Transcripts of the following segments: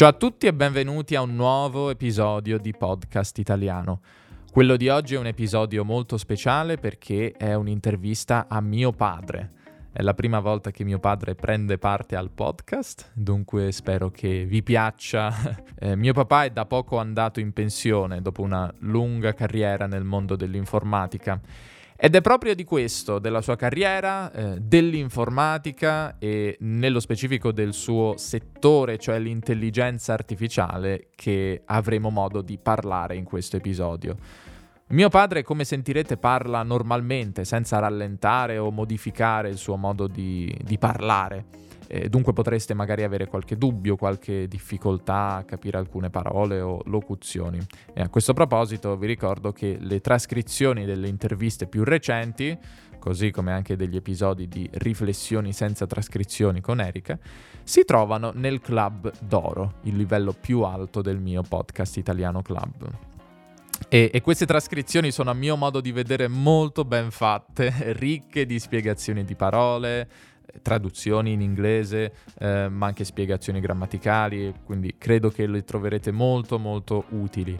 Ciao a tutti e benvenuti a un nuovo episodio di Podcast Italiano. Quello di oggi è un episodio molto speciale perché è un'intervista a mio padre. È la prima volta che mio padre prende parte al podcast, dunque spero che vi piaccia. Eh, mio papà è da poco andato in pensione dopo una lunga carriera nel mondo dell'informatica ed è proprio di questo, della sua carriera, eh, dell'informatica e nello specifico del suo settore, cioè l'intelligenza artificiale, che avremo modo di parlare in questo episodio. Mio padre, come sentirete, parla normalmente, senza rallentare o modificare il suo modo di, di parlare eh, dunque potreste magari avere qualche dubbio, qualche difficoltà a capire alcune parole o locuzioni. E a questo proposito vi ricordo che le trascrizioni delle interviste più recenti, così come anche degli episodi di riflessioni senza trascrizioni con Erika, si trovano nel Club d'Oro, il livello più alto del mio podcast italiano club. E, e, queste trascrizioni sono a mio modo di vedere molto ben fatte, ricche di spiegazioni di parole, traduzioni in inglese, eh, ma anche spiegazioni grammaticali, quindi credo che le troverete molto molto utili.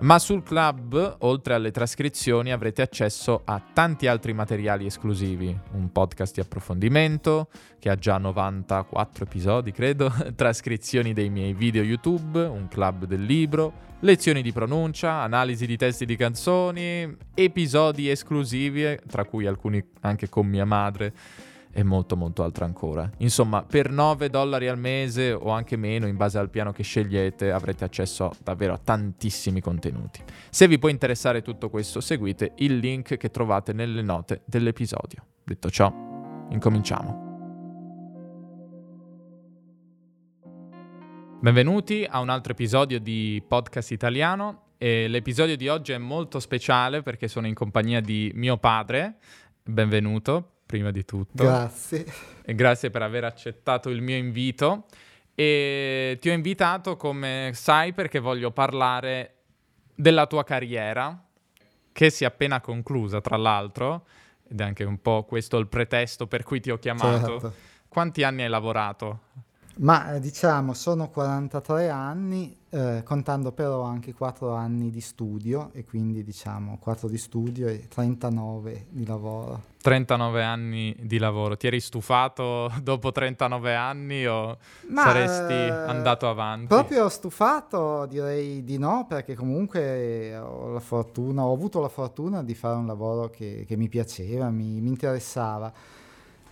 Ma sul club, oltre alle trascrizioni, avrete accesso a tanti altri materiali esclusivi, un podcast di approfondimento che ha già 94 episodi, credo, trascrizioni dei miei video YouTube, un club del libro, lezioni di pronuncia, analisi di testi di canzoni, episodi esclusivi, tra cui alcuni anche con mia madre e molto molto altro ancora. Insomma, per 9 dollari al mese o anche meno, in base al piano che scegliete, avrete accesso davvero a tantissimi contenuti. Se vi può interessare tutto questo, seguite il link che trovate nelle note dell'episodio. Detto ciò, incominciamo. Benvenuti a un altro episodio di Podcast Italiano. E l'episodio di oggi è molto speciale perché sono in compagnia di mio padre. Benvenuto prima di tutto. Grazie. E grazie per aver accettato il mio invito. E ti ho invitato, come sai, perché voglio parlare della tua carriera, che si è appena conclusa, tra l'altro, ed è anche un po' questo il pretesto per cui ti ho chiamato. Certo. Quanti anni hai lavorato? Ma eh, diciamo sono 43 anni, eh, contando però anche 4 anni di studio e quindi diciamo 4 di studio e 39 di lavoro. 39 anni di lavoro, ti eri stufato dopo 39 anni o Ma, saresti eh, andato avanti? Proprio stufato direi di no perché comunque ho la fortuna, ho avuto la fortuna di fare un lavoro che, che mi piaceva, mi, mi interessava.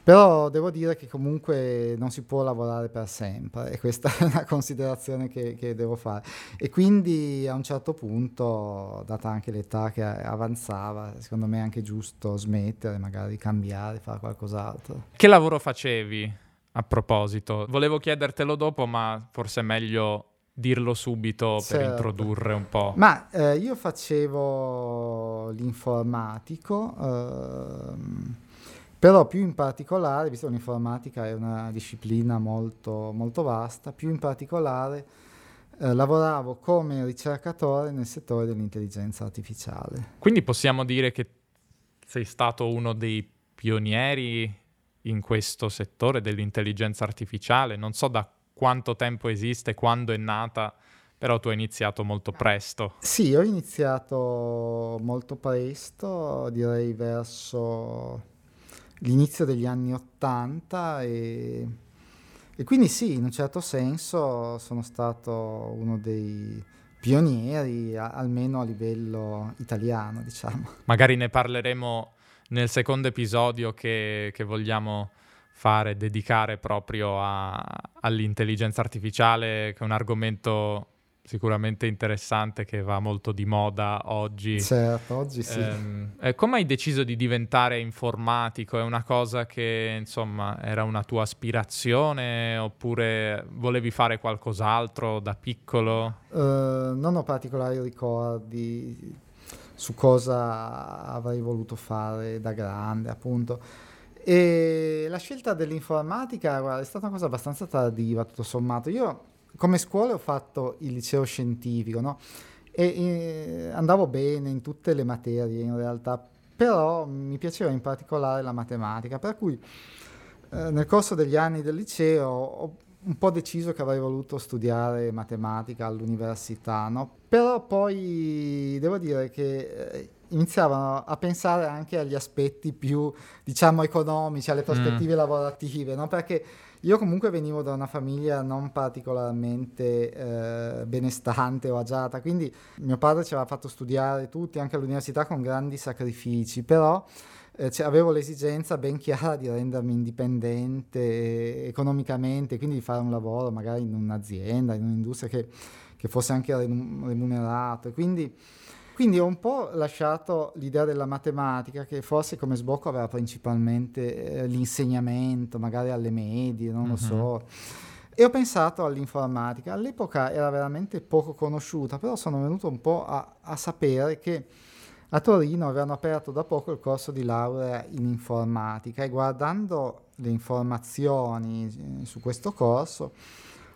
Però devo dire che comunque non si può lavorare per sempre e questa è una considerazione che, che, devo fare. E quindi a un certo punto, data anche l'età che avanzava, secondo me è anche giusto smettere, magari cambiare, fare qualcos'altro. Che lavoro facevi a proposito? Volevo chiedertelo dopo, ma forse è meglio dirlo subito certo. per introdurre un po'. Ma eh, io facevo l'informatico. Ehm, però più in particolare, visto che l'informatica è una disciplina molto, molto vasta, più in particolare eh, lavoravo come ricercatore nel settore dell'intelligenza artificiale. Quindi possiamo dire che sei stato uno dei pionieri in questo settore dell'intelligenza artificiale. Non so da quanto tempo esiste, quando è nata, però tu hai iniziato molto presto. Sì, ho iniziato molto presto, direi verso l'inizio degli anni Ottanta e, e quindi sì, in un certo senso sono stato uno dei pionieri, a, almeno a livello italiano, diciamo. Magari ne parleremo nel secondo episodio che, che vogliamo fare, dedicare proprio a, all'intelligenza artificiale, che è un argomento sicuramente interessante che va molto di moda oggi. Certo, oggi sì. Eh, come hai deciso di diventare informatico? È una cosa che insomma era una tua aspirazione oppure volevi fare qualcos'altro da piccolo? Uh, non ho particolari ricordi su cosa avrei voluto fare da grande, appunto. E la scelta dell'informatica guarda, è stata una cosa abbastanza tardiva, tutto sommato. Io come scuola ho fatto il liceo scientifico, no? E, e andavo bene in tutte le materie in realtà, però mi piaceva in particolare la matematica, per cui eh, nel corso degli anni del liceo ho un po' deciso che avrei voluto studiare matematica all'università, no? Però poi devo dire che eh, iniziavano a pensare anche agli aspetti più, diciamo, economici, alle prospettive mm. lavorative, no? Perché io comunque venivo da una famiglia non particolarmente eh, benestante o agiata, quindi mio padre ci aveva fatto studiare tutti, anche all'università, con grandi sacrifici, però eh, cioè, avevo l'esigenza ben chiara di rendermi indipendente economicamente, quindi di fare un lavoro magari in un'azienda, in un'industria che, che fosse anche remunerato. Quindi, quindi, ho un po' lasciato l'idea della matematica, che forse come sbocco aveva principalmente eh, l'insegnamento, magari alle medie, non mm-hmm. lo so. E ho pensato all'informatica. All'epoca era veramente poco conosciuta, però sono venuto un po' a, a sapere che a Torino avevano aperto da poco il corso di laurea in informatica e guardando le informazioni eh, su questo corso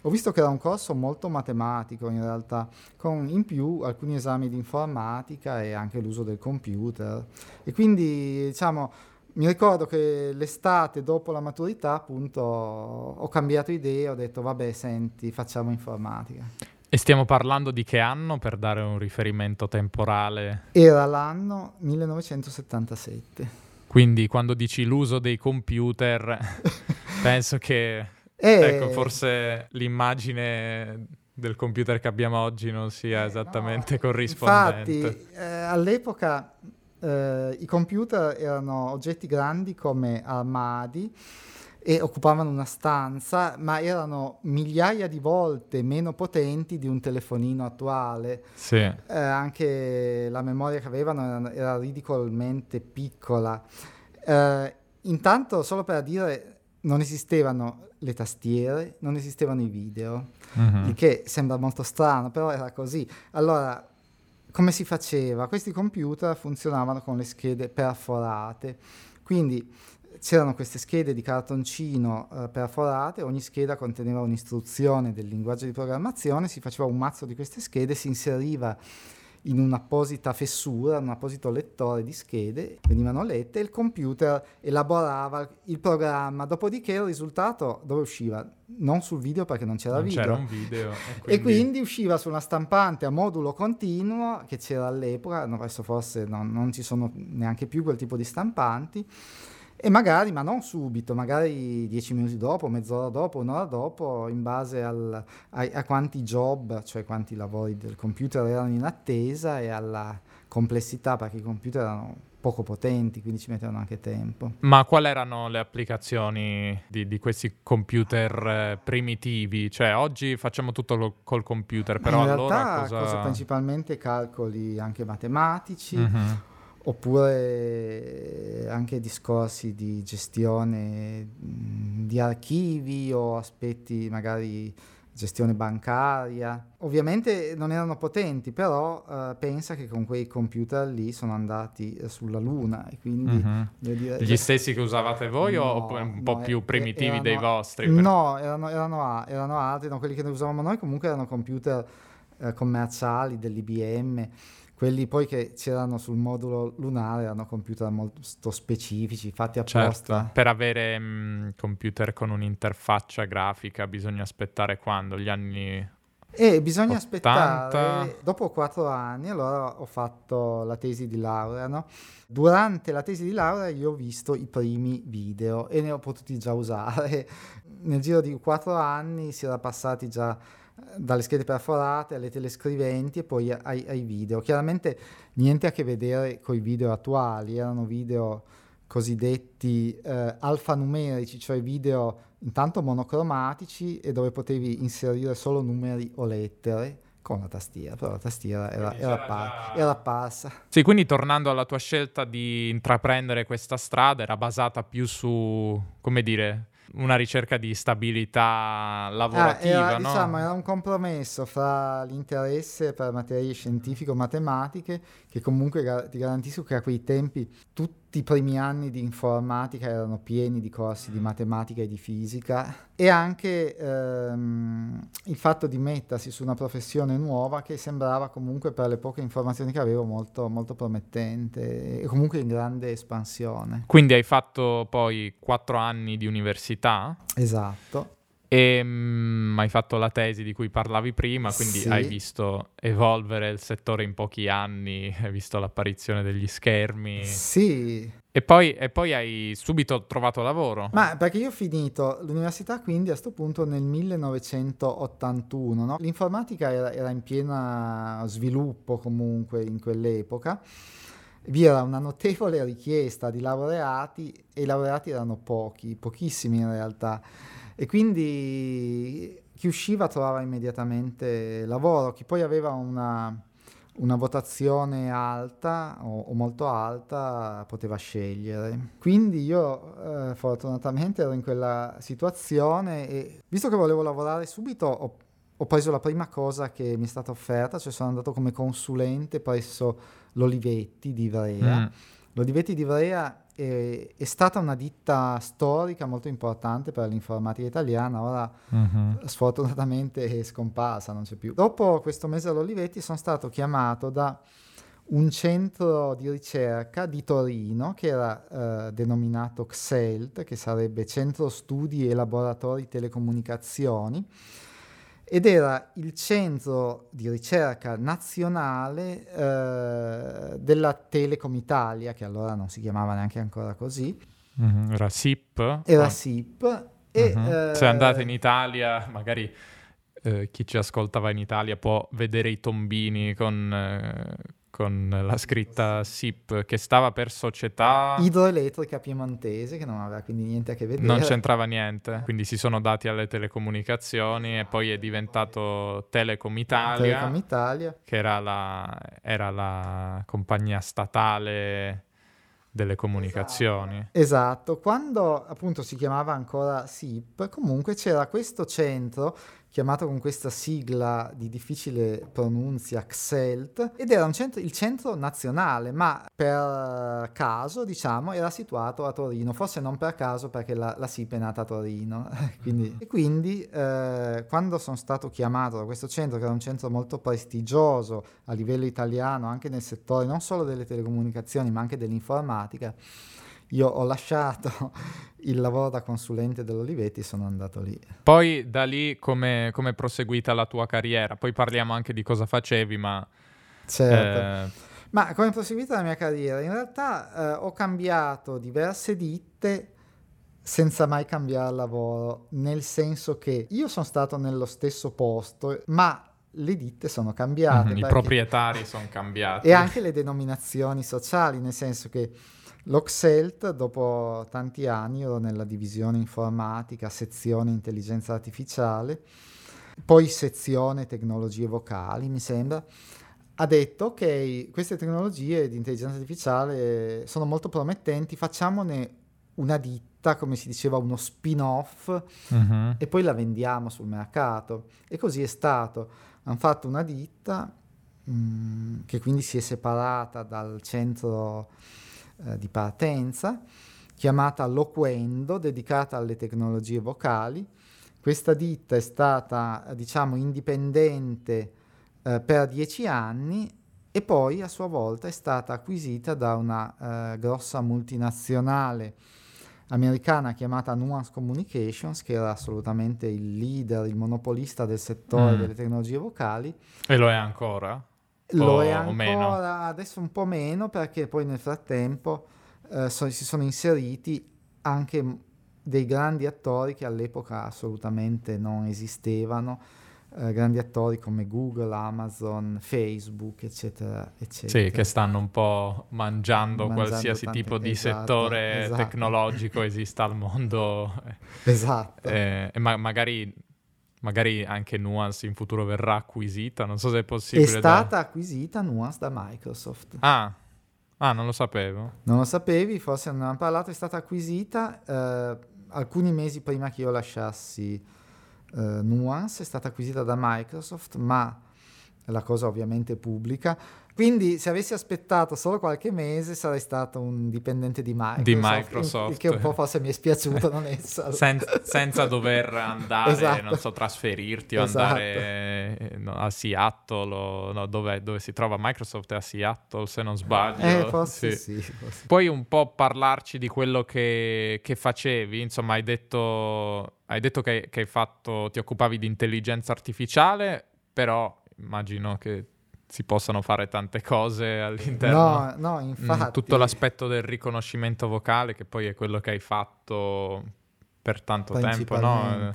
ho visto che era un corso molto matematico in realtà, con in più alcuni esami di informatica e anche l'uso del computer. E quindi diciamo mi ricordo che l'estate dopo la maturità appunto ho cambiato idea, ho detto vabbè senti facciamo informatica. E stiamo parlando di che anno per dare un riferimento temporale? Era l'anno 1977. Quindi quando dici l'uso dei computer, penso che e... ecco, forse l'immagine del computer che abbiamo oggi non sia esattamente no, corrispondente. Infatti, eh, all'epoca eh, i computer erano oggetti grandi come armadi e occupavano una stanza, ma erano migliaia di volte meno potenti di un telefonino attuale. Sì. Eh, anche la memoria che avevano era, era ridicolmente piccola. Eh, intanto, solo per dire, non esistevano le tastiere, non esistevano i video, mm-hmm. il che sembra molto strano, però era così. Allora, come si faceva? Questi computer funzionavano con le schede perforate, quindi c'erano queste schede di cartoncino eh, perforate, ogni scheda conteneva un'istruzione del linguaggio di programmazione, si faceva un mazzo di queste schede, si inseriva in un'apposita fessura, un apposito lettore di schede, venivano lette e il computer elaborava il programma, dopodiché il risultato dove usciva? Non sul video perché non c'era non video. C'era un video. E quindi... e quindi... usciva su una stampante a modulo continuo che c'era all'epoca, adesso forse non, non ci sono neanche più quel tipo di stampanti e magari, ma non subito, magari dieci minuti dopo, mezz'ora dopo, un'ora dopo, in base al, a, a, quanti job, cioè quanti lavori del computer erano in attesa e alla complessità, perché i computer erano poco potenti, quindi ci mettevano anche tempo. Ma quali erano le applicazioni di, di questi computer eh, primitivi? Cioè, oggi facciamo tutto lo, col computer, però in allora realtà, cosa... cosa... principalmente calcoli anche matematici. Mm-hmm oppure anche discorsi di gestione di archivi o aspetti magari gestione bancaria. Ovviamente non erano potenti, però uh, pensa che con quei computer lì sono andati eh, sulla Luna e quindi... Mm-hmm. Dire, Gli stessi che usavate voi no, o un po' no, più primitivi erano, dei vostri? Per... No, erano, erano, erano altri, no, quelli che noi usavamo noi comunque erano computer uh, commerciali dell'IBM quelli poi che c'erano sul modulo lunare erano computer molto specifici, fatti apposta. Certo, per avere mh, mm, computer con un'interfaccia grafica bisogna aspettare quando? Gli anni... E bisogna 80. aspettare, dopo quattro anni, allora ho fatto la tesi di laurea, no? Durante la tesi di laurea io ho visto i primi video e ne ho potuti già usare. Nel giro di quattro anni si era passati già dalle schede perforate alle telescriventi e poi ai, ai, video. Chiaramente niente a che vedere con i video attuali, erano video cosiddetti eh, alfanumerici, cioè video intanto monocromatici e dove potevi inserire solo numeri o lettere con la tastiera, però la tastiera era, era, par- era, apparsa. Sì, quindi tornando alla tua scelta di intraprendere questa strada, era basata più su, come dire, una ricerca di stabilità lavorativa, ah, era, no? Diciamo, era un compromesso fra l'interesse per materie scientifico-matematiche, che comunque ti garantisco che a quei tempi tutti i primi anni di informatica erano pieni di corsi di matematica e di fisica e anche ehm, il fatto di mettersi su una professione nuova che sembrava comunque per le poche informazioni che avevo molto, molto promettente e comunque in grande espansione. Quindi hai fatto poi quattro anni di università? Esatto. E mm, hai fatto la tesi di cui parlavi prima, quindi Sì. hai visto evolvere il settore in pochi anni, hai visto l'apparizione degli schermi Sì, e poi, e poi hai subito trovato lavoro. ma perché io ho finito l'università quindi a sto punto nel 1981, no? L'informatica era, era in pieno sviluppo comunque in quell'epoca. Vi era una notevole richiesta di laureati e i laureati erano pochi, pochissimi in realtà. E quindi chi usciva trovava immediatamente lavoro, chi poi aveva una, una votazione alta o, o molto alta poteva scegliere. Quindi io eh, fortunatamente ero in quella situazione e visto che volevo lavorare subito ho, ho preso la prima cosa che mi è stata offerta, cioè sono andato come consulente presso l'Olivetti di Ivrea. Mm. L'Olivetti di Ivrea è, è stata una ditta storica molto importante per l'informatica italiana, ora Mhm. sfortunatamente è scomparsa, non c'è più. Dopo questo mese all'Olivetti sono stato chiamato da un centro di ricerca di Torino che era eh, denominato XELT, che sarebbe Centro Studi e Laboratori Telecomunicazioni, ed era il centro di ricerca nazionale eh, della Telecom Italia, che allora non si chiamava neanche ancora così, Mhm. Era SIP? era Ah. SIP. E, Mhm. eh, Se andate in Italia, magari eh, chi ci ascoltava in Italia può vedere i tombini con, eh, con la scritta SIP che stava per società. idroelettrica piemontese che non aveva quindi niente a che vedere. Non c'entrava niente, quindi si sono dati alle telecomunicazioni e poi è diventato Telecom Italia, Telecom Italia. che era la, era la compagnia statale delle comunicazioni. Esatto, quando appunto si chiamava ancora SIP, comunque c'era questo centro chiamato con questa sigla di difficile pronunzia XELT ed era centro- il centro nazionale, ma per caso diciamo era situato a Torino, forse non per caso perché la, la SIP è nata a Torino. quindi, e quindi eh, quando sono stato chiamato da questo centro, che era un centro molto prestigioso a livello italiano, anche nel settore non solo delle telecomunicazioni ma anche dell'informatica, io ho lasciato il lavoro da consulente dell'Olivetti e sono andato lì. Poi da lì come è proseguita la tua carriera? Poi parliamo anche di cosa facevi, ma Certo. eh, Ma come è proseguita la mia carriera? In realtà eh, ho cambiato diverse ditte senza mai cambiare lavoro, nel senso che io sono stato nello stesso posto, ma le ditte sono cambiate. mhm, i proprietari sono cambiati. E anche le denominazioni sociali, nel senso che l'Oxelt, dopo tanti anni, ero nella divisione informatica, sezione intelligenza artificiale, poi sezione tecnologie vocali, mi sembra, ha detto, ok, queste tecnologie di intelligenza artificiale sono molto promettenti, facciamone una ditta, come si diceva, uno spin-off Mhm. e poi la vendiamo sul mercato. E così è stato. Hanno fatto una ditta mh, che quindi si è separata dal centro eh, di partenza, chiamata Loquendo, dedicata alle tecnologie vocali. Questa ditta è stata, diciamo, indipendente eh, per dieci anni e poi a sua volta è stata acquisita da una eh, grossa multinazionale americana chiamata Nuance Communications, che era assolutamente il leader, il monopolista del settore Mm. delle tecnologie vocali. E lo è ancora? Lo O- è ancora, adesso un po' meno perché poi nel frattempo eh, so- si sono inseriti anche dei grandi attori che all'epoca assolutamente non esistevano, eh, grandi attori come Google, Amazon, Facebook, eccetera, eccetera. Sì, che stanno un po' mangiando, Mangiando qualsiasi tante- tipo di esatto, settore esatto. tecnologico esista al mondo. Esatto. Eh, e ma- magari, magari anche Nuance in futuro verrà acquisita, non so se è È possibile. da- stata acquisita Nuance da Microsoft. Ah, ah, non lo sapevo. Non lo sapevi, forse non abbiamo parlato, è stata acquisita eh, alcuni mesi prima che io lasciassi eh, Nuance, è stata acquisita da Microsoft, ma la cosa ovviamente è pubblica. Quindi se avessi aspettato solo qualche mese sarei stato un dipendente di Microsoft. Di il- Microsoft. Il, che un po' forse mi è spiaciuto non esserlo. Sen- senza dover andare, Esatto. non so, trasferirti o Esatto. andare, eh, no, a Seattle, o, no, dove, dove, si trova Microsoft è a Seattle se non sbaglio. Eh, forse sì. sì forse. Puoi un po' parlarci di quello che, che facevi? Insomma, hai detto, hai detto che, che hai fatto, ti occupavi di intelligenza artificiale, però immagino che si possano fare tante cose all'interno. No, no, mm, infatti. Tutto l'aspetto del riconoscimento vocale, che poi è quello che hai fatto per tanto tempo, no?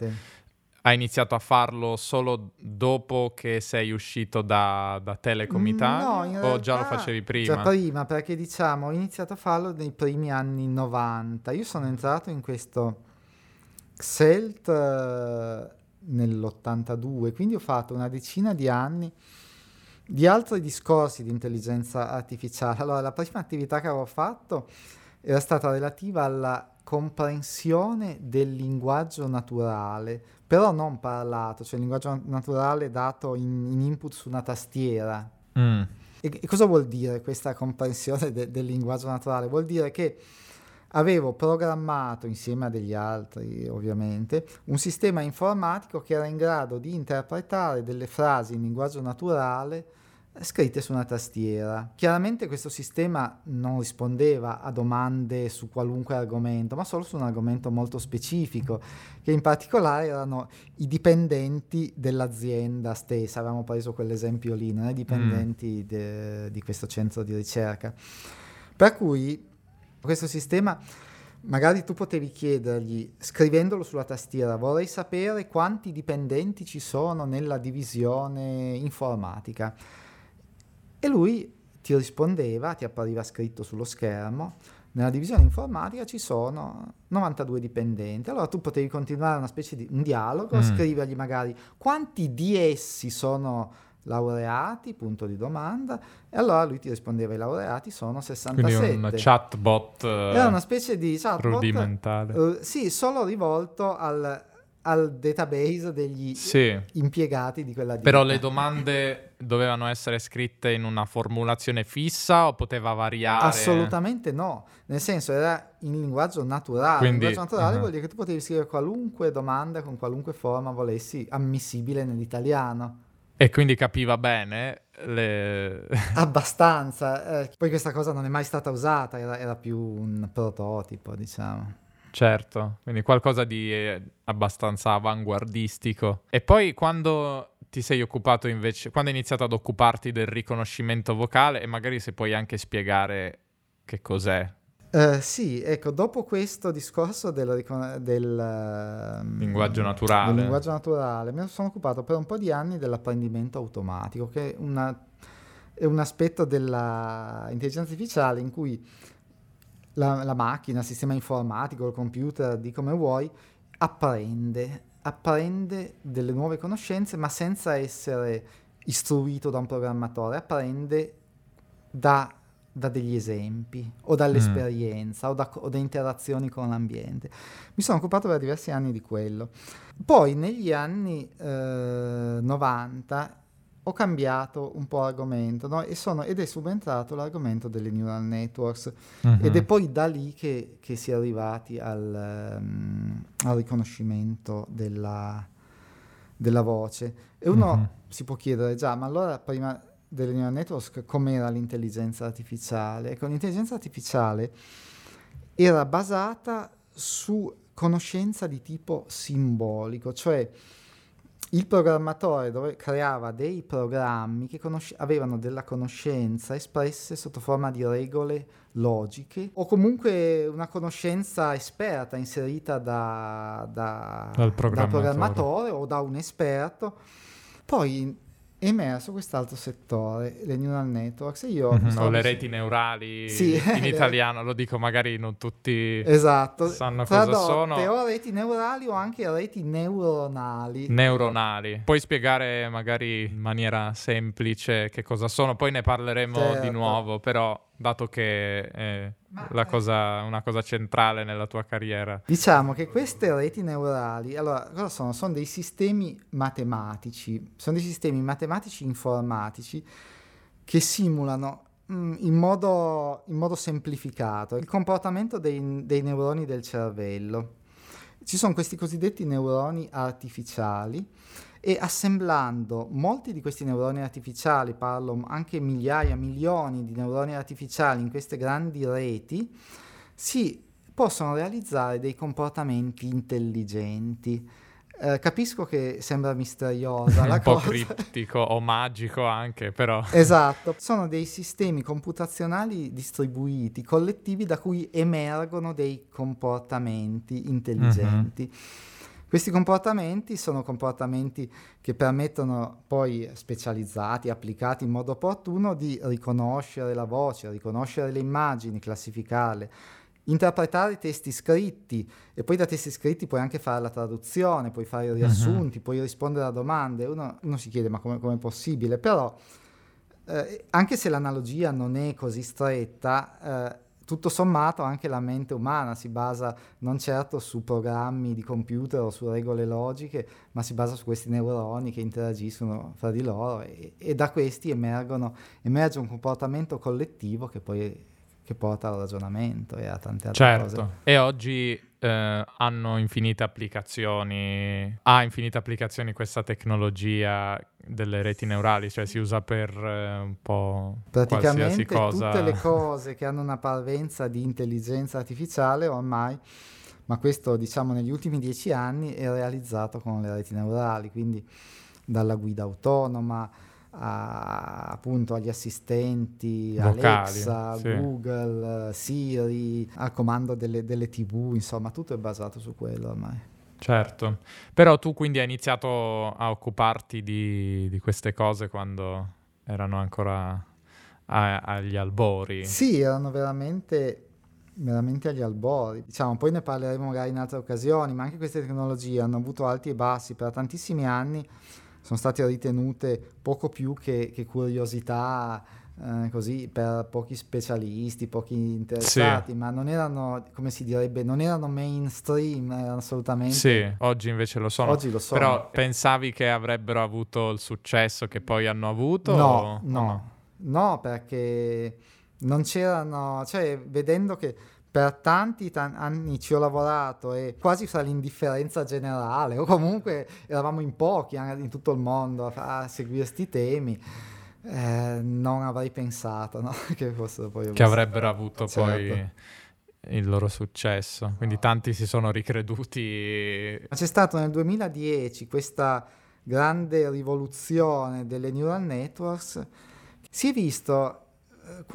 Hai iniziato a farlo solo dopo che sei uscito da, da Telecom mm, Italia no, o già lo facevi prima? Già prima, perché diciamo ho iniziato a farlo nei primi anni 90. Io sono entrato in questo XELT uh, nell'82, quindi ho fatto una decina di anni di altri discorsi di intelligenza artificiale. Allora, la prima attività che avevo fatto era stata relativa alla comprensione del linguaggio naturale, però non parlato, cioè il linguaggio naturale dato in, in input su una tastiera. Mm. E, e, cosa vuol dire questa comprensione de, del linguaggio naturale? Vuol dire che avevo programmato, insieme a degli altri ovviamente, un sistema informatico che era in grado di interpretare delle frasi in linguaggio naturale scritte su una tastiera. Chiaramente questo sistema non rispondeva a domande su qualunque argomento, ma solo su un argomento molto specifico, che in particolare erano i dipendenti dell'azienda stessa. Avevamo preso quell'esempio lì, no? i dipendenti mm. de, di questo centro di ricerca. Per cui questo sistema magari tu potevi chiedergli, scrivendolo sulla tastiera, vorrei sapere quanti dipendenti ci sono nella divisione informatica e lui ti rispondeva, ti appariva scritto sullo schermo, nella divisione informatica ci sono 92 dipendenti. Allora tu potevi continuare una specie di un dialogo, mm. scrivergli magari quanti di essi sono laureati, punto di domanda, e allora lui ti rispondeva i laureati sono 67. Quindi un chatbot Era una specie di chatbot rudimentale. Uh, sì, solo rivolto al al database degli sì. impiegati di quella ditta. Però le domande dovevano essere scritte in una formulazione fissa o poteva variare? Assolutamente no, nel senso era in linguaggio naturale. Quindi, linguaggio naturale uh-huh. vuol dire che tu potevi scrivere qualunque domanda con qualunque forma volessi, ammissibile nell'italiano. E quindi capiva bene le... Abbastanza, eh, poi questa cosa non è mai stata usata, era, era più un prototipo, diciamo. Certo, quindi qualcosa di eh, abbastanza avanguardistico. E poi quando ti sei occupato invece, quando hai iniziato ad occuparti del riconoscimento vocale e magari se puoi anche spiegare che cos'è. Uh, sì, ecco, dopo questo discorso del, del um, linguaggio, naturale. del linguaggio naturale, mi sono occupato per un po' di anni dell'apprendimento automatico, che è, una, è un aspetto dell'intelligenza artificiale in cui la, la macchina, il sistema informatico, il computer, di come vuoi, apprende, apprende delle nuove conoscenze, ma senza essere istruito da un programmatore, apprende da, da degli esempi o dall'esperienza mm. o, da, o da interazioni con l'ambiente. Mi sono occupato per diversi anni di quello. Poi negli anni eh, 90 ho cambiato un po' argomento no? sono, ed è subentrato l'argomento delle neural networks uh-huh. ed è poi da lì che, che si è arrivati al, um, al riconoscimento della, della, voce. E uno uh-huh. si può chiedere già, ma allora prima delle neural networks com'era l'intelligenza artificiale? Ecco, l'intelligenza artificiale era basata su conoscenza di tipo simbolico, cioè il programmatore dove creava dei programmi che conosce- avevano della conoscenza espresse sotto forma di regole logiche o comunque una conoscenza esperta inserita da, da, dal programmatore. da programmatore o da un esperto. Poi è emerso quest'altro settore, le neural networks. Io mm-hmm, o le reti neurali sì, in italiano, lo dico magari non tutti esatto. sanno Tradotte, cosa sono. o reti neurali o anche reti neuronali. Neuronali. Puoi spiegare magari in maniera semplice che cosa sono, poi ne parleremo certo. di nuovo, però dato che è Ma, cosa, una cosa centrale nella tua carriera. Diciamo che queste reti neurali, allora, cosa sono? Sono dei sistemi matematici, sono dei sistemi matematici informatici che simulano mm, in, modo, in, modo, semplificato il comportamento dei, dei neuroni del cervello. Ci sono questi cosiddetti neuroni artificiali e assemblando molti di questi neuroni artificiali, parlo anche migliaia, milioni di neuroni artificiali in queste grandi reti, si possono realizzare dei comportamenti intelligenti. Eh, capisco che sembra misteriosa la un po' cosa. criptico o magico anche, però. Esatto, sono dei sistemi computazionali distribuiti, collettivi, da cui emergono dei comportamenti intelligenti. Mm-hmm. Questi comportamenti sono comportamenti che permettono poi specializzati, applicati in modo opportuno, di riconoscere la voce, riconoscere le immagini, classificarle, interpretare i testi scritti e poi da testi scritti puoi anche fare la traduzione, puoi fare i mhm. riassunti, uh-huh. puoi rispondere a domande. Uno, uno si chiede ma come è possibile? Però eh, anche se l'analogia non è così stretta, eh, tutto sommato anche la mente umana si basa non certo su programmi di computer o su regole logiche, ma si basa su questi neuroni che interagiscono fra di loro e, e da questi emergono, emerge un comportamento collettivo che poi che porta al ragionamento e a tante altre certo. cose. E oggi eh, hanno infinite applicazioni, ha infinite applicazioni questa tecnologia delle reti neurali, cioè si usa per eh, un po' praticamente cosa. tutte le cose che hanno una parvenza di intelligenza artificiale ormai ma questo diciamo negli ultimi dieci anni è realizzato con le reti neurali, quindi dalla guida autonoma a, appunto agli assistenti Vocali, Alexa, sì. Google, Siri, al comando delle, delle tv, insomma tutto è basato su quello ormai. Certo, però tu quindi hai iniziato a occuparti di, di queste cose quando erano ancora a, agli albori. Sì, erano veramente, veramente agli albori. Diciamo, poi ne parleremo magari in altre occasioni, ma anche queste tecnologie hanno avuto alti e bassi per tantissimi anni sono state ritenute poco più che, che curiosità eh, così per pochi specialisti, pochi interessati, sì. ma non erano, come si direbbe, non erano mainstream, erano assolutamente... Sì, oggi invece lo sono. Oggi lo sono. Però pensavi che avrebbero avuto il successo che poi hanno avuto? No, o... no, no, no, perché non c'erano, cioè vedendo che per tanti t- anni ci ho lavorato e quasi fra l'indifferenza generale, o comunque eravamo in pochi in tutto il mondo a, a seguire questi temi. Eh, non avrei pensato no? che fossero poi che avrebbero avuto certo. poi il loro successo quindi tanti si sono ricreduti c'è stato nel 2010 questa grande rivoluzione delle neural networks si è visto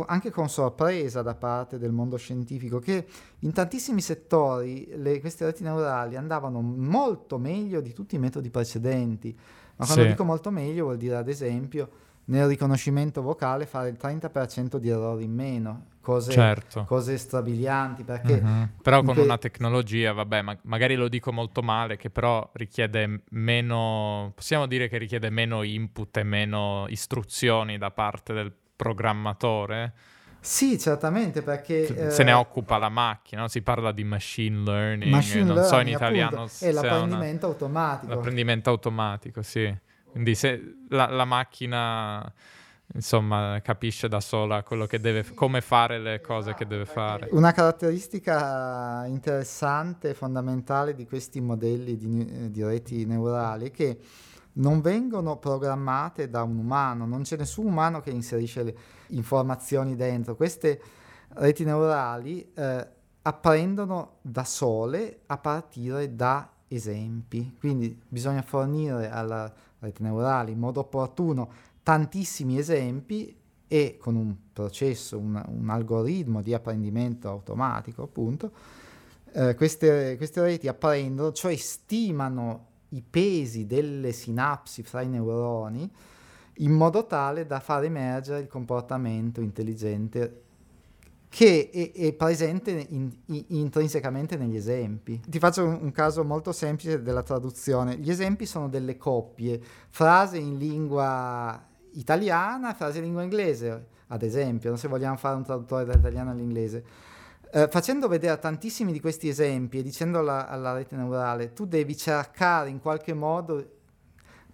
anche con sorpresa da parte del mondo scientifico che in tantissimi settori le, queste reti neurali andavano molto meglio di tutti i metodi precedenti. Ma quando sì. dico molto meglio vuol dire ad esempio nel riconoscimento vocale fare il 30% di errori in meno, cose, certo. cose strabilianti. Perché mm-hmm. Però con que- una tecnologia, vabbè, ma magari lo dico molto male, che però richiede meno, possiamo dire che richiede meno input e meno istruzioni da parte del programmatore. Sì, certamente perché... Se eh, ne occupa la macchina, no? si parla di machine learning, machine non learning, so in italiano... Appunto, è l'apprendimento una... automatico. L'apprendimento automatico, sì. Quindi se la, la, macchina, insomma, capisce da sola quello che deve, come fare le cose che deve fare. Una caratteristica interessante fondamentale di questi modelli di, di reti neurali è che non vengono programmate da un umano, non c'è nessun umano che inserisce le informazioni dentro. Queste reti neurali eh, apprendono da sole a partire da esempi, quindi bisogna fornire alla rete neurale in modo opportuno tantissimi esempi e con un processo, un, un algoritmo di apprendimento automatico, appunto, eh, queste, queste reti apprendono, cioè stimano i pesi delle sinapsi fra i neuroni in modo tale da far emergere il comportamento intelligente che è, è presente in, in, intrinsecamente negli esempi. Ti faccio un, un, caso molto semplice della traduzione. Gli esempi sono delle coppie, frase in lingua italiana, frase in lingua inglese, ad esempio, se vogliamo fare un traduttore dall'italiano all'inglese. Eh, facendo vedere tantissimi di questi esempi e dicendo alla, alla rete neurale, tu devi cercare in qualche modo,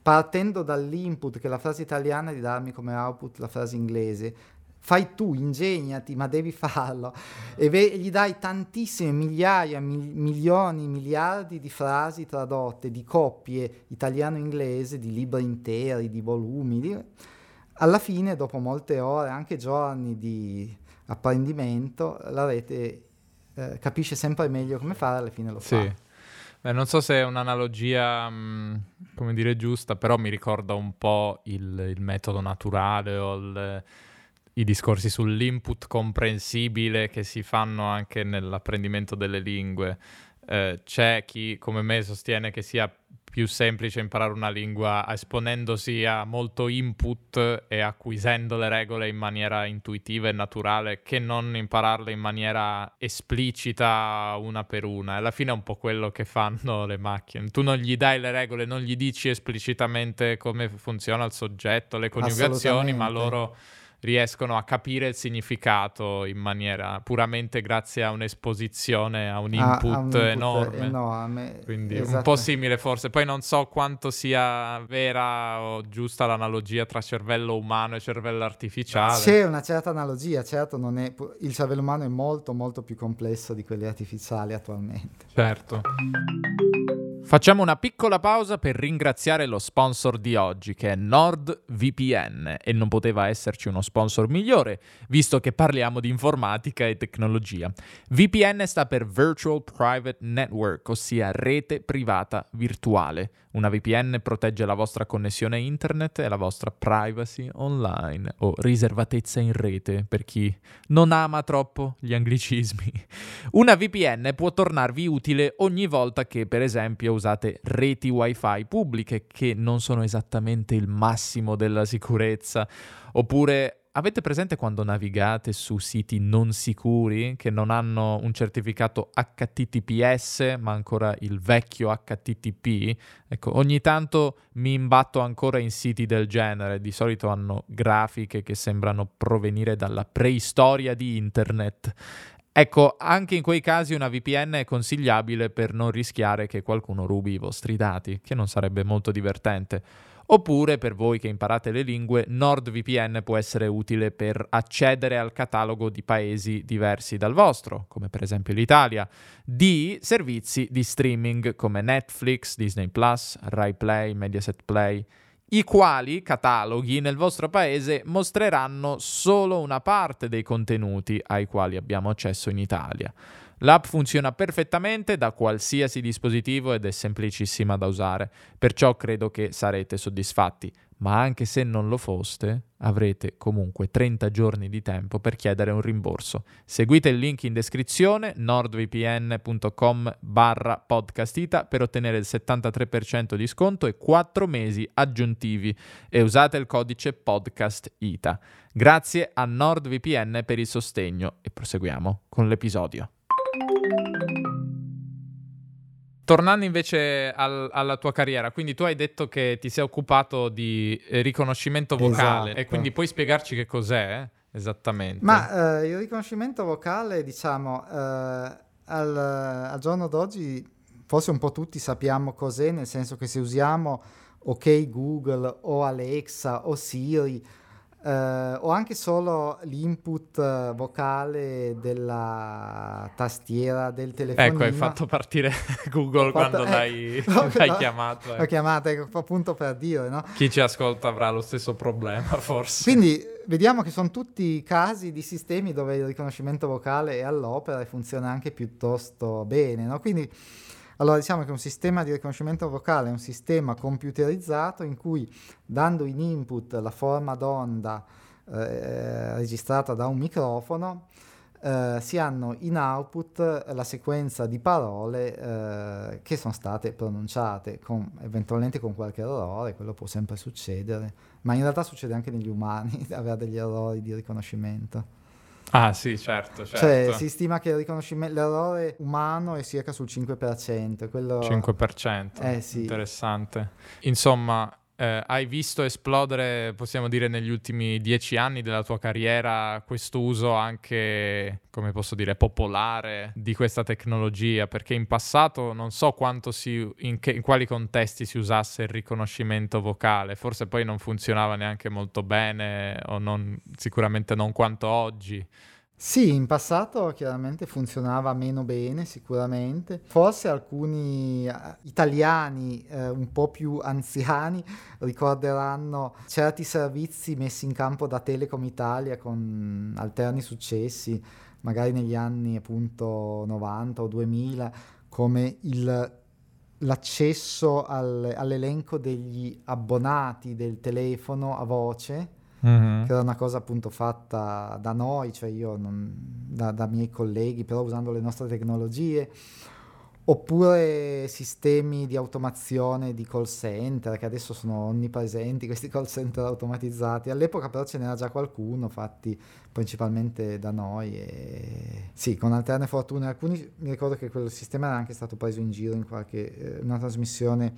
partendo dall'input che è la frase italiana, di darmi come output la frase inglese, fai tu, ingegnati, ma devi farlo. E ve- gli dai tantissime migliaia, mi- milioni, miliardi di frasi tradotte, di coppie italiano-inglese, di libri interi, di volumi. Di... Alla fine, dopo molte ore, anche giorni di apprendimento, la rete eh, capisce sempre meglio come fare, alla fine lo sì. fa. Beh, non so se è un'analogia, mh, mm, come dire, giusta, però mi ricorda un po' il, il metodo naturale o il i discorsi sull'input comprensibile che si fanno anche nell'apprendimento delle lingue. Eh, c'è chi come me sostiene che sia più semplice imparare una lingua esponendosi a molto input e acquisendo le regole in maniera intuitiva e naturale che non impararle in maniera esplicita una per una. Alla fine è un po' quello che fanno le macchine. Tu non gli dai le regole, non gli dici esplicitamente come funziona il soggetto, le coniugazioni, ma loro riescono a capire il significato in maniera puramente grazie a un'esposizione, a un input, a, a un input enorme. enorme. Quindi esatto. un po' simile forse. Poi non so quanto sia vera o giusta l'analogia tra cervello umano e cervello artificiale. C'è una certa analogia, certo, è, il cervello umano è molto molto più complesso di quelli artificiali attualmente. Certo. Facciamo una piccola pausa per ringraziare lo sponsor di oggi che è NordVPN e non poteva esserci uno sponsor migliore visto che parliamo di informatica e tecnologia. VPN sta per Virtual Private Network, ossia rete privata virtuale. Una VPN protegge la vostra connessione internet e la vostra privacy online o riservatezza in rete per chi non ama troppo gli anglicismi. Una VPN può tornarvi utile ogni volta che per esempio usate reti wifi pubbliche che non sono esattamente il massimo della sicurezza oppure Avete presente quando navigate su siti non sicuri che non hanno un certificato HTTPS ma ancora il vecchio HTTP? Ecco, ogni tanto mi imbatto ancora in siti del genere, di solito hanno grafiche che sembrano provenire dalla preistoria di internet. Ecco, anche in quei casi una VPN è consigliabile per non rischiare che qualcuno rubi i vostri dati, che non sarebbe molto divertente. Oppure per voi che imparate le lingue, NordVPN può essere utile per accedere al catalogo di paesi diversi dal vostro, come per esempio l'Italia, di servizi di streaming come Netflix, Disney Plus, Rai Play, Mediaset Play i quali cataloghi nel vostro paese mostreranno solo una parte dei contenuti ai quali abbiamo accesso in Italia. L'app funziona perfettamente da qualsiasi dispositivo ed è semplicissima da usare, perciò credo che sarete soddisfatti, ma anche se non lo foste, avrete comunque 30 giorni di tempo per chiedere un rimborso. Seguite il link in descrizione nordvpn.com barra podcastita per ottenere il 73% di sconto e 4 mesi aggiuntivi e usate il codice podcastita. Grazie a NordVPN per il sostegno e proseguiamo con l'episodio. Tornando invece al, alla tua carriera, quindi tu hai detto che ti sei occupato di eh, riconoscimento vocale esatto. e quindi puoi spiegarci che cos'è esattamente? Ma eh, il riconoscimento vocale, diciamo, eh, al, al, giorno d'oggi forse un po' tutti sappiamo cos'è, nel senso che se usiamo OK Google o Alexa o Siri, Uh, o anche solo l'input vocale della tastiera del telefono. Ecco, hai fatto partire Google fatto, quando eh, l'hai, l'hai no, chiamato. Eh. L'ho chiamata, ecco, appunto per dire, no? Chi ci ascolta avrà lo stesso problema, forse. Quindi vediamo che sono tutti casi di sistemi dove il riconoscimento vocale è all'opera e funziona anche piuttosto bene, no? Quindi allora diciamo che un sistema di riconoscimento vocale è un sistema computerizzato in cui dando in input la forma d'onda eh, registrata da un microfono eh, si hanno in output la sequenza di parole eh, che sono state pronunciate, con, eventualmente con qualche errore, quello può sempre succedere, ma in realtà succede anche negli umani avere degli errori di riconoscimento. Ah sì, certo, certo. Cioè si stima che l'errore umano è circa sul 5%. Quello... 5%, eh, sì. interessante. Insomma, eh, hai visto esplodere, possiamo dire, negli ultimi dieci anni della tua carriera questo uso anche, come posso dire, popolare di questa tecnologia? Perché in passato non so quanto si, in, che, in quali contesti si usasse il riconoscimento vocale, forse poi non funzionava neanche molto bene o non, sicuramente non quanto oggi. Sì, in passato chiaramente funzionava meno bene, sicuramente. Forse alcuni eh, italiani eh, un po' più anziani ricorderanno certi servizi messi in campo da Telecom Italia con alterni successi, magari negli anni appunto 90 o 2000, come il, l'accesso al, all'elenco degli abbonati del telefono a voce mm-hmm. che era una cosa appunto fatta da noi, cioè io non, da, da miei colleghi, però usando le nostre tecnologie oppure sistemi di automazione di call center che adesso sono onnipresenti questi call center automatizzati all'epoca però ce n'era già qualcuno fatti principalmente da noi e sì con alterne fortune alcuni mi ricordo che quel sistema era anche stato preso in giro in qualche eh, una trasmissione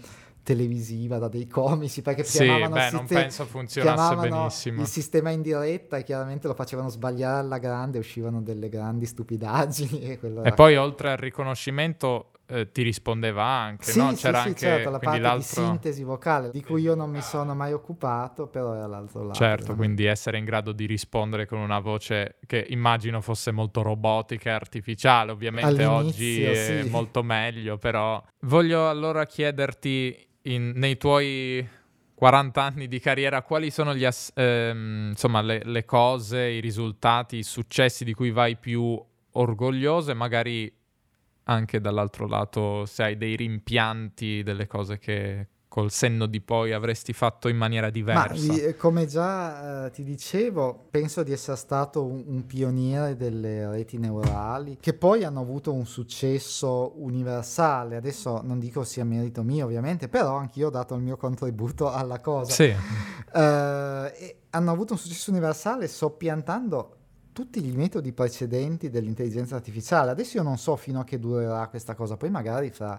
televisiva da dei comici perché sì, chiamavano beh, non penso funzionasse benissimo il sistema in diretta e chiaramente lo facevano sbagliare alla grande uscivano delle grandi stupidaggini e, e poi oltre al riconoscimento eh, ti rispondeva anche, sì, no? C'era sì, anche certo, la parte l'altro... di sintesi vocale, di cui io non mi sono mai occupato, però era l'altro lato. Certo, quindi essere in grado di rispondere con una voce che immagino fosse molto robotica e artificiale, ovviamente All'inizio, oggi è molto meglio, però voglio allora chiederti in, nei tuoi 40 anni di carriera, quali sono gli ass- ehm, insomma, le, le, cose, i risultati, i successi di cui vai più orgoglioso e magari anche dall'altro lato se hai dei rimpianti, delle cose che, col senno di poi avresti fatto in maniera diversa? Ma, come già eh, ti dicevo, penso di essere stato un, un, pioniere delle reti neurali che poi hanno avuto un successo universale. Adesso non dico sia merito mio, ovviamente, però anch'io ho dato il mio contributo alla cosa. Sì. Eh, hanno avuto un successo universale soppiantando tutti gli metodi precedenti dell'intelligenza artificiale. Adesso io non so fino a che durerà questa cosa, poi magari fra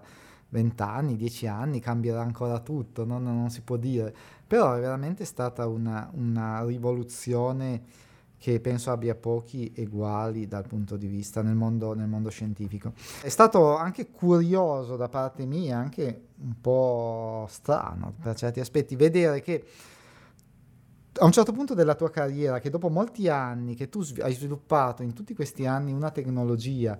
20 anni, 10 anni, cambierà ancora tutto, no? non, non, si può dire, però è veramente stata una, una, rivoluzione che penso abbia pochi eguali dal punto di vista nel mondo, nel mondo scientifico. È stato anche curioso da parte mia, anche un po' strano per certi aspetti, vedere che a un certo punto della tua carriera, che dopo molti anni che tu hai sviluppato in tutti questi anni una tecnologia,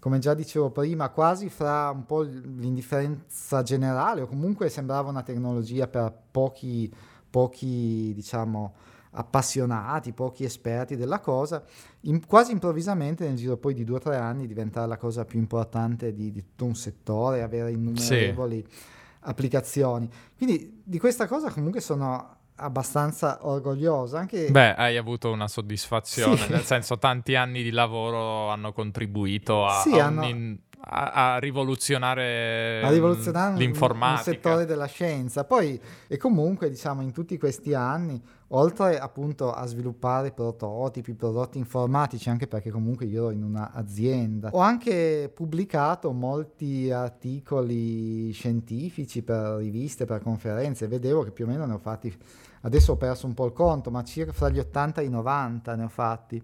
come già dicevo prima, quasi fra un po' l'indifferenza generale o comunque sembrava una tecnologia per pochi, pochi diciamo, appassionati, pochi esperti della cosa, in, quasi improvvisamente nel giro poi di due o tre anni diventare la cosa più importante di, di tutto un settore, avere innumerevoli sì. applicazioni. Quindi di questa cosa comunque sono abbastanza orgogliosa. Anche... Beh, hai avuto una soddisfazione, sì. nel senso tanti anni di lavoro hanno contribuito a, sì, a, hanno... in, a, a rivoluzionare, a rivoluzionare l'informatica. Il settore della scienza. Poi, e comunque, diciamo, in tutti questi anni, oltre appunto a sviluppare prototipi, prodotti informatici, anche perché comunque io ero in un'azienda, ho anche pubblicato molti articoli scientifici per riviste, per conferenze, vedevo che più o meno ne ho fatti adesso ho perso un po' il conto, ma circa fra gli 80 e i 90 ne ho fatti.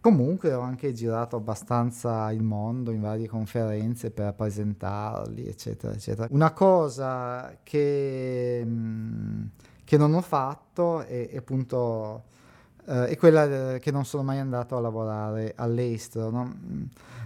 Comunque ho anche girato abbastanza il mondo in varie conferenze per presentarli, eccetera, eccetera. Una cosa che, mm, che non ho fatto è, è appunto eh, è quella che non sono mai andato a lavorare all'estero. No? Mm.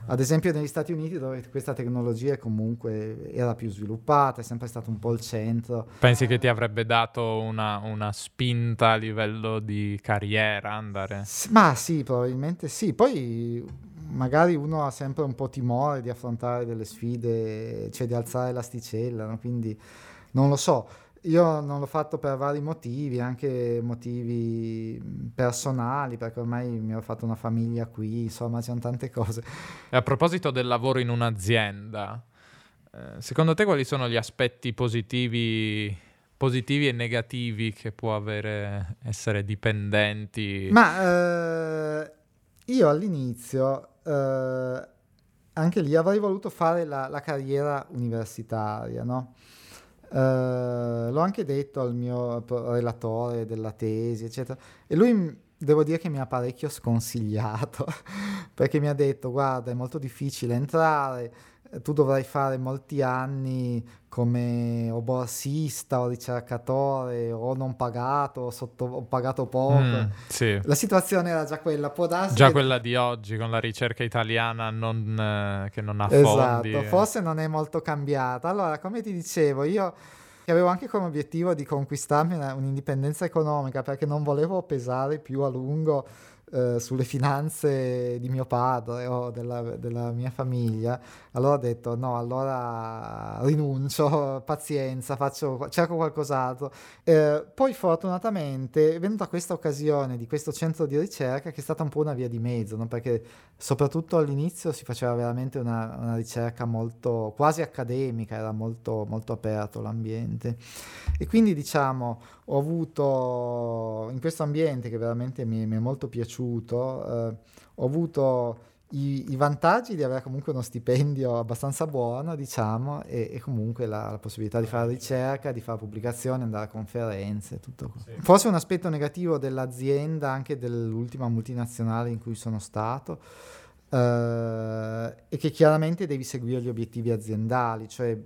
Ad esempio negli Stati Uniti dove questa tecnologia comunque era più sviluppata, è sempre stato un po' il centro. Pensi che ti avrebbe dato una, una spinta a livello di carriera andare? S- ma sì, probabilmente sì. Poi magari uno ha sempre un po' timore di affrontare delle sfide, cioè di alzare l'asticella, no? quindi non lo so. Io non l'ho fatto per vari motivi, anche motivi personali, perché ormai mi ho fatto una famiglia qui, insomma, c'erano tante cose. E a proposito del lavoro in un'azienda, eh, secondo te quali sono gli aspetti positivi, positivi e negativi che può avere essere dipendenti? Ma eh, io all'inizio eh, anche lì avrei voluto fare la, la carriera universitaria, no? Uh, l'ho anche detto al mio relatore della tesi, eccetera, e lui devo dire che mi ha parecchio sconsigliato perché mi ha detto guarda è molto difficile entrare, tu dovrai fare molti anni come o borsista o ricercatore o non pagato o, sotto, o pagato poco. Mm, sì. La situazione era già quella, può darsi Già che... quella di oggi con la ricerca italiana non, eh, che non ha esatto, fondi. forse non è molto cambiata. Allora, come ti dicevo, io avevo anche come obiettivo di conquistarmi una, un'indipendenza economica perché non volevo pesare più a lungo eh, sulle finanze di mio padre o della, della, mia famiglia, allora ho detto no, allora rinuncio, pazienza, faccio, cerco qualcos'altro. Eh, poi fortunatamente è venuta questa occasione di questo centro di ricerca che è stata un po' una via di mezzo, no? perché soprattutto all'inizio si faceva veramente una, una ricerca molto quasi accademica, era molto, molto aperto l'ambiente. E quindi diciamo ho avuto in questo ambiente che veramente mi, mi è molto piaciuto, eh, ho avuto i, i, vantaggi di avere comunque uno stipendio abbastanza buono, diciamo, e, e comunque la, la, possibilità di fare ricerca, di fare pubblicazioni, andare a conferenze, tutto questo. Sì. Forse un aspetto negativo dell'azienda, anche dell'ultima multinazionale in cui sono stato, eh, è che chiaramente devi seguire gli obiettivi aziendali, cioè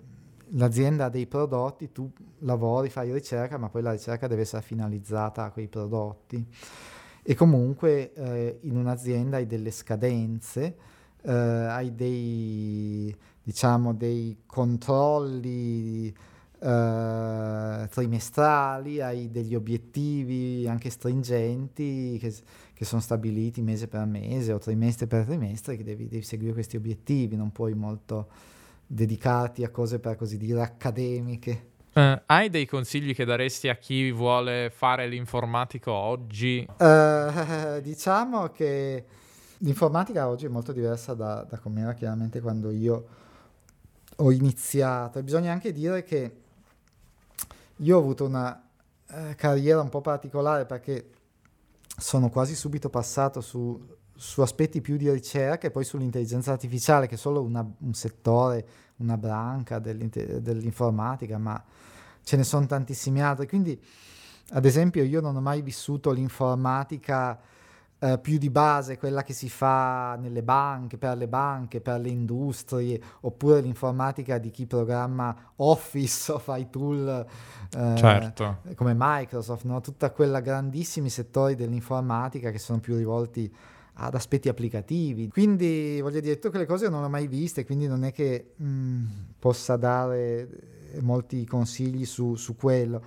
l'azienda ha dei prodotti, tu lavori, fai ricerca, ma poi la ricerca deve essere finalizzata a quei prodotti. E comunque eh, in un'azienda hai delle scadenze, eh, hai dei, diciamo, dei controlli eh, trimestrali, hai degli obiettivi anche stringenti che, che, sono stabiliti mese per mese o trimestre per trimestre, che devi, devi seguire questi obiettivi, non puoi molto dedicati a cose per così dire accademiche. Uh, hai dei consigli che daresti a chi vuole fare l'informatico oggi? Uh, diciamo che l'informatica oggi è molto diversa da, da come era chiaramente quando io ho iniziato. E bisogna anche dire che io ho avuto una uh, carriera un po' particolare perché sono quasi subito passato su su aspetti più di ricerca e poi sull'intelligenza artificiale, che è solo una, un settore, una branca dell'informatica, ma ce ne sono tantissimi altri. Quindi, ad esempio, io non ho mai vissuto l'informatica eh, più di base, quella che si fa nelle banche, per le banche, per le industrie, oppure l'informatica di chi programma Office o fa i tool eh, certo. come Microsoft, no? tutta quella grandissimi settori dell'informatica che sono più rivolti ad aspetti applicativi. Quindi voglio dire, tutte quelle cose non le ho mai viste, quindi non è che mh, mm, possa dare molti consigli su, su, quello.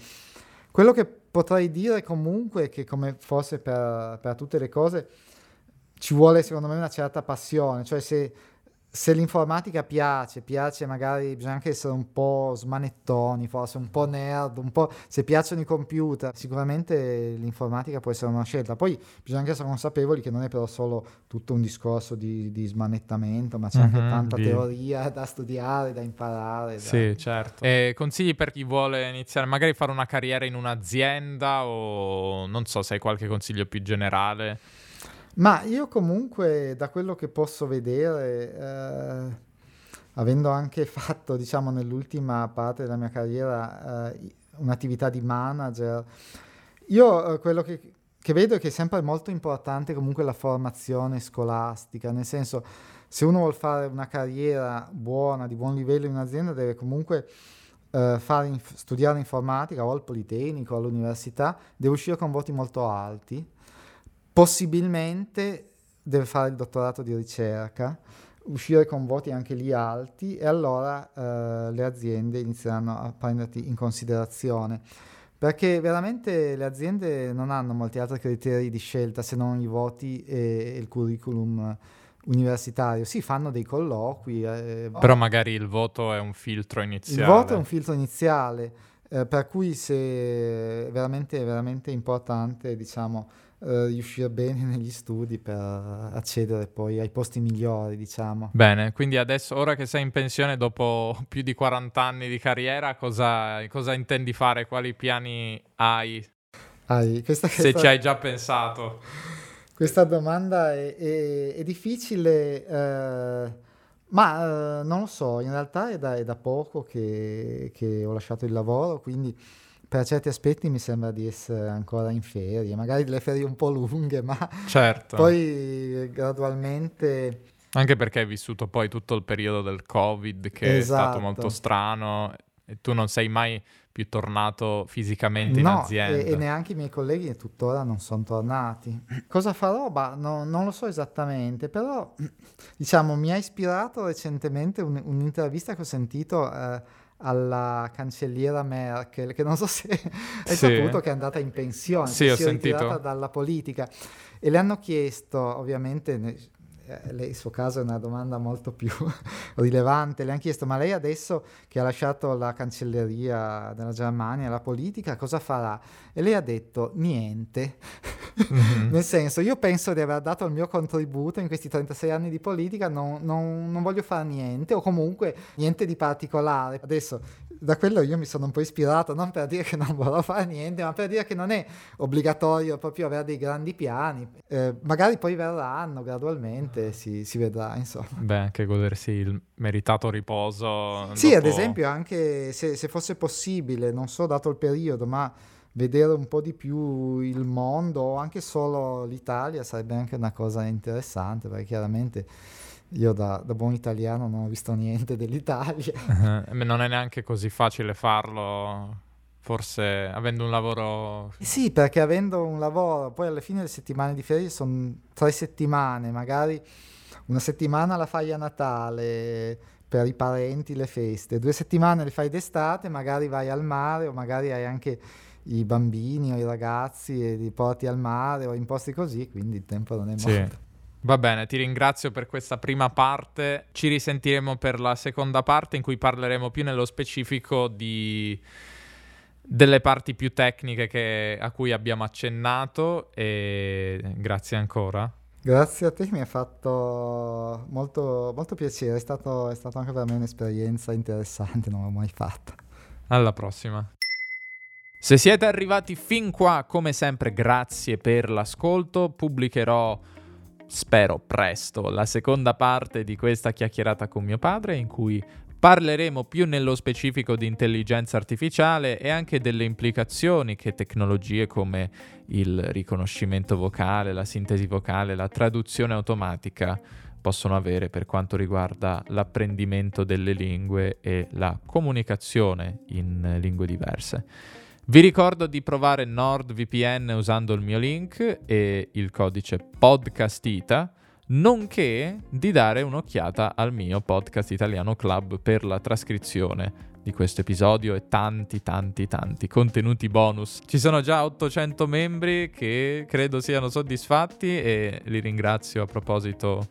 Quello che potrei dire comunque è che come forse per, per tutte le cose ci vuole secondo me una certa passione, cioè se se l'informatica piace, piace magari, bisogna anche essere un po' smanettoni, forse un po' nerd, un po' se piacciono i computer, sicuramente l'informatica può essere una scelta. Poi bisogna anche essere consapevoli che non è però solo tutto un discorso di, di smanettamento, ma c'è mm-hmm, anche tanta di... teoria da studiare, da imparare. Sì, certo. E consigli per chi vuole iniziare, magari fare una carriera in un'azienda o non so se hai qualche consiglio più generale? Ma io comunque, da quello che posso vedere, eh, avendo anche fatto, diciamo, nell'ultima parte della mia carriera eh, un'attività di manager, io eh, quello che, che, vedo è che è sempre molto importante comunque la formazione scolastica, nel senso, se uno vuole fare una carriera buona, di buon livello in un'azienda, deve comunque Uh, inf- studiare informatica o al Politecnico all'università, deve uscire con voti molto alti possibilmente deve fare il dottorato di ricerca, uscire con voti anche lì alti e allora eh, le aziende inizieranno a prenderti in considerazione. Perché veramente le aziende non hanno molti altri criteri di scelta se non i voti e, il curriculum universitario. Sì, fanno dei colloqui. Eh, Però magari il voto è un filtro iniziale. Il voto è un filtro iniziale, eh, per cui se è veramente, veramente importante, diciamo, eh, riuscire bene negli studi per accedere poi ai posti migliori, diciamo. Bene, quindi adesso, ora che sei in pensione dopo più di 40 anni di carriera, cosa, cosa intendi fare? Quali piani hai? hai questa, questa, Se ci hai già pensato. Questa domanda è, è, è difficile, eh, Ma eh, non lo so, in realtà è da, è da poco che, che, ho lasciato il lavoro, quindi per certi aspetti mi sembra di essere ancora in ferie, magari le ferie un po' lunghe, ma certo. poi gradualmente... Anche perché hai vissuto poi tutto il periodo del Covid che esatto. è stato esatto. molto strano e tu non sei mai più tornato fisicamente no, in azienda. E, e neanche i miei colleghi tuttora non sono tornati. Cosa farò? Bah, no, non lo so esattamente, però diciamo mi ha ispirato recentemente un, un'intervista che ho sentito eh, alla cancelliera Merkel, che non so se hai sì. saputo che è andata in pensione, sì, che ho si è sentito. ritirata dalla politica. E le hanno chiesto, ovviamente eh, lei, il suo caso è una domanda molto più rilevante, le hanno chiesto ma lei adesso che ha lasciato la cancelleria della Germania, la politica, cosa farà? E lei ha detto niente, mm-hmm. nel senso io penso di aver dato il mio contributo in questi 36 anni di politica, non, non, non voglio fare niente o comunque niente di particolare. Adesso da quello io mi sono un po' ispirato, non per dire che non vorrò fare niente, ma per dire che non è obbligatorio proprio avere dei grandi piani. Eh, magari poi verranno gradualmente, si, si, vedrà, insomma. Beh, anche godersi il meritato riposo. Sì, dopo... ad esempio, anche se, se fosse possibile, non so dato il periodo, ma vedere un po' di più il mondo o anche solo l'Italia sarebbe anche una cosa interessante, perché chiaramente io da, da, buon italiano non ho visto niente dell'Italia. Uh-huh. Non è neanche così facile farlo, forse avendo un lavoro... Sì, perché avendo un lavoro, poi alla fine le settimane di ferie sono tre settimane, magari una settimana la fai a Natale per i parenti, le feste, due settimane le fai d'estate, magari vai al mare o magari hai anche i bambini o i ragazzi e li porti al mare o in posti così, quindi il tempo non è molto. Sì. Va bene, ti ringrazio per questa prima parte. Ci risentiremo per la seconda parte in cui parleremo più nello specifico di... delle parti più tecniche che... a cui abbiamo accennato e grazie ancora. Grazie a te, mi ha fatto molto, molto piacere, è stato anche per me un'esperienza interessante, non l'ho mai fatta. Alla prossima. Se siete arrivati fin qua, come sempre, grazie per l'ascolto. Pubblicherò spero presto, la seconda parte di questa chiacchierata con mio padre in cui parleremo più nello specifico di intelligenza artificiale e anche delle implicazioni che tecnologie come il riconoscimento vocale, la sintesi vocale, la traduzione automatica possono avere per quanto riguarda l'apprendimento delle lingue e la comunicazione in lingue diverse. Vi ricordo di provare NordVPN usando il mio link e il codice podcastita, nonché di dare un'occhiata al mio podcast italiano club per la trascrizione di questo episodio e tanti tanti tanti contenuti bonus. Ci sono già 800 membri che credo siano soddisfatti e li ringrazio a proposito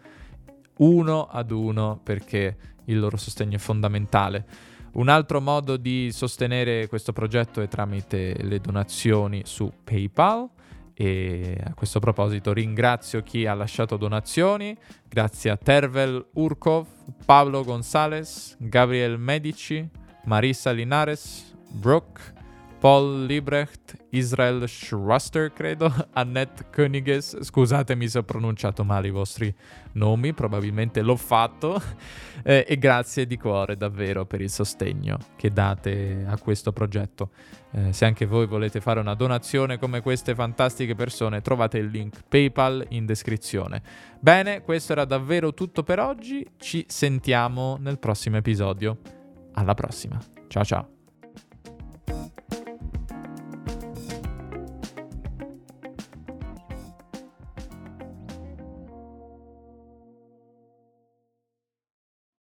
uno ad uno perché il loro sostegno è fondamentale. Un altro modo di sostenere questo progetto è tramite le donazioni su PayPal. E a questo proposito ringrazio chi ha lasciato donazioni, grazie a Tervel Urkov, Pablo Gonzalez, Gabriel Medici, Marisa Linares, Brooke, Paul Liebrecht, Israel Schruster, credo, Annette Königes, scusatemi se ho pronunciato male i vostri nomi, probabilmente l'ho fatto, eh, e grazie di cuore davvero per il sostegno che date a questo progetto. Eh, se anche voi volete fare una donazione come queste fantastiche persone, trovate il link PayPal in descrizione. Bene, questo era davvero tutto per oggi, ci sentiamo nel prossimo episodio. Alla prossima, ciao ciao.